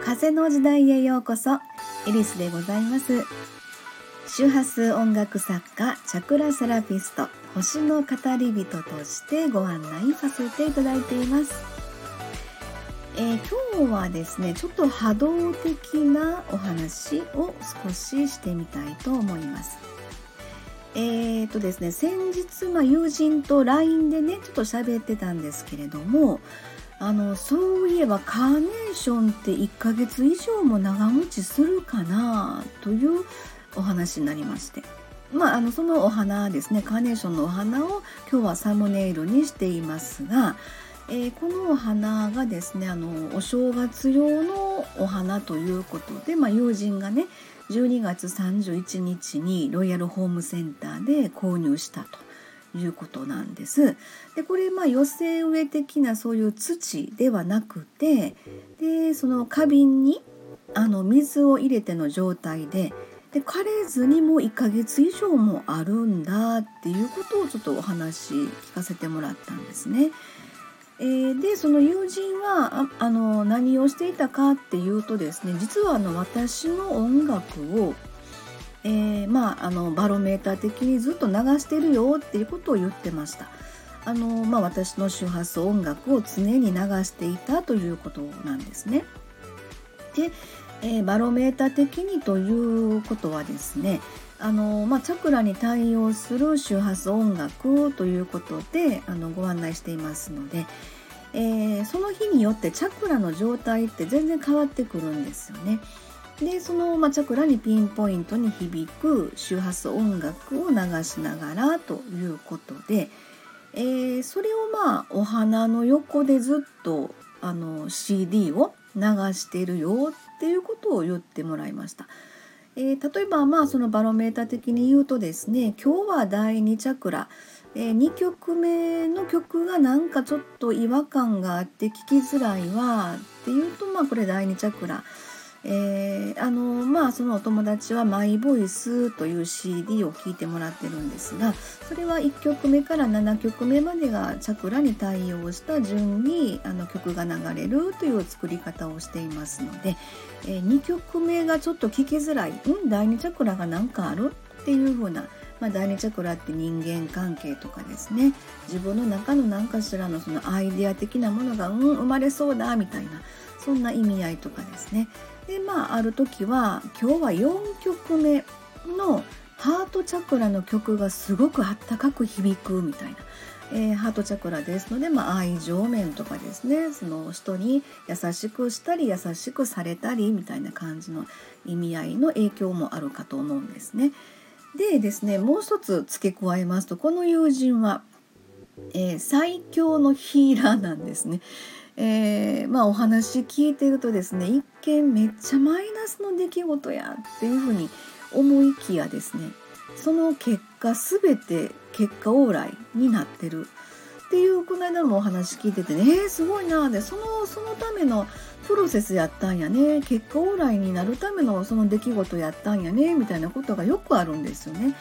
風の時代へようこそエリスでございます。周波数音楽作家チャクラセラピスト星の語り人としてご案内させていただいています、えー、今日はですねちょっと波動的なお話を少ししてみたいと思います。えーとですね、先日、まあ、友人と LINE でねちょっと喋ってたんですけれどもあのそういえばカーネーションって1ヶ月以上も長持ちするかなというお話になりまして。まあ、あのそのお花ですねカーネーションのお花を今日はサムネイルにしていますが、えー、このお花がですねあのお正月用のお花ということで、まあ、友人がね12月31日にロイヤルホームセンターで購入したということなんです。でこれまあ寄せ植え的なそういう土ではなくてでその花瓶にあの水を入れての状態でで枯れずにも1ヶ月以上もあるんだっていうことをちょっとお話聞かせてもらったんですね。えー、でその友人はあの何をしていたかっていうとですね実はあの私の音楽をえー、まあ、あのバロメーター的にずっと流してるよっていうことを言ってました。あのまあ、私の周波数音楽を常に流していたということなんですね。で、えー、バロメーター的にということはですねあの、まあ、チャクラに対応する周波数音楽ということであのご案内していますので、えー、その日によってチャクラの状態って全然変わってくるんですよね。でその、まあ、チャクラにピンポイントに響く周波数音楽を流しながらということで、えー、それをまあお花の横でずっとあの CD を流してるよっていうことを言ってもらいました。えー、例えばまあそのバロメーター的に言うとですね今日は第2チャクラ、えー、2曲目の曲がなんかちょっと違和感があって聞きづらいわっていうとまあこれ第2チャクラ。えー、あのまあそのお友達は「マイボイス」という CD を聴いてもらってるんですがそれは1曲目から7曲目までがチャクラに対応した順にあの曲が流れるという作り方をしていますので、えー、2曲目がちょっと聴きづらい「うん第2チャクラが何かある?」っていうふうなまあ、第2チャクラって人間関係とかですね。自分の中の何かしらのそのアイデア的なものが、うん、生まれそうだみたいなそんな意味合いとかですね。でまあある時は今日は4曲目のハートチャクラの曲がすごくあったかく響くみたいな、えー、ハートチャクラですので、まあ、愛情面とかですね。その人に優しくしたり優しくされたりみたいな感じの意味合いの影響もあるかと思うんですね。でですねもう一つ付け加えますとこの友人は、えー、最強のヒーラーなんですね。えー、まあお話聞いてるとですね一見めっちゃマイナスの出来事やっていうふうに思いきやですねその結果全て結果往来になってるっていうこの間もお話聞いててねえー、すごいなでそのそのためのプロセスやったんやね結果往来になるためのその出来事やったんやねみたいなことがよくあるんですよね。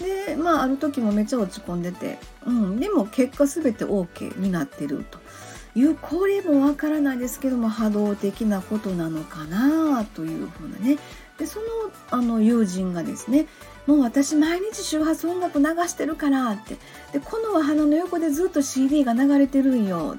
でまあある時もめっちゃ落ち込んでて、うん、でも結果全て OK になってると。いうこれもわからないですけども波動的なことなのかなというふうなね。でそのあの友人がですねもう私毎日周波数音楽流してるからって。でこのお花の横でずっと CD が流れてるんよ。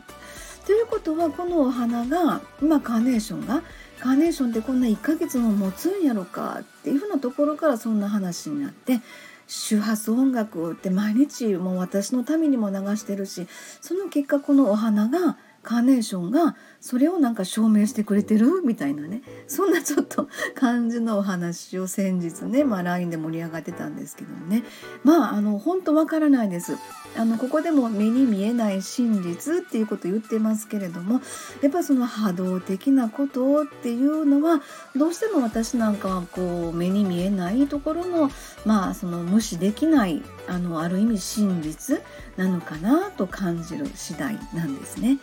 ということはこのお花が今カーネーションがカーネーションってこんな1ヶ月も持つんやろかっていうふうなところからそんな話になって周波数音楽って毎日もう私のためにも流してるしその結果このお花がカーネーションがそれをなんか証明してくれてるみたいなね。そんなちょっと感じのお話を先日ね、まあ、LINE で盛り上がってたんですけどもね。まああの本当わからないです。あのここでも目に見えない真実っていうこと言ってますけれどもやっぱその波動的なことっていうのはどうしても私なんかはこう目に見えないところのまあその無視できないあのある意味真実なのかなと感じる次第なんですね。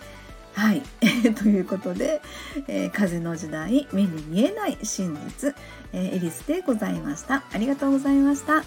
はい、ということで、えー、風の時代目に見えない真実、えー、エリスでございました。ありがとうございました。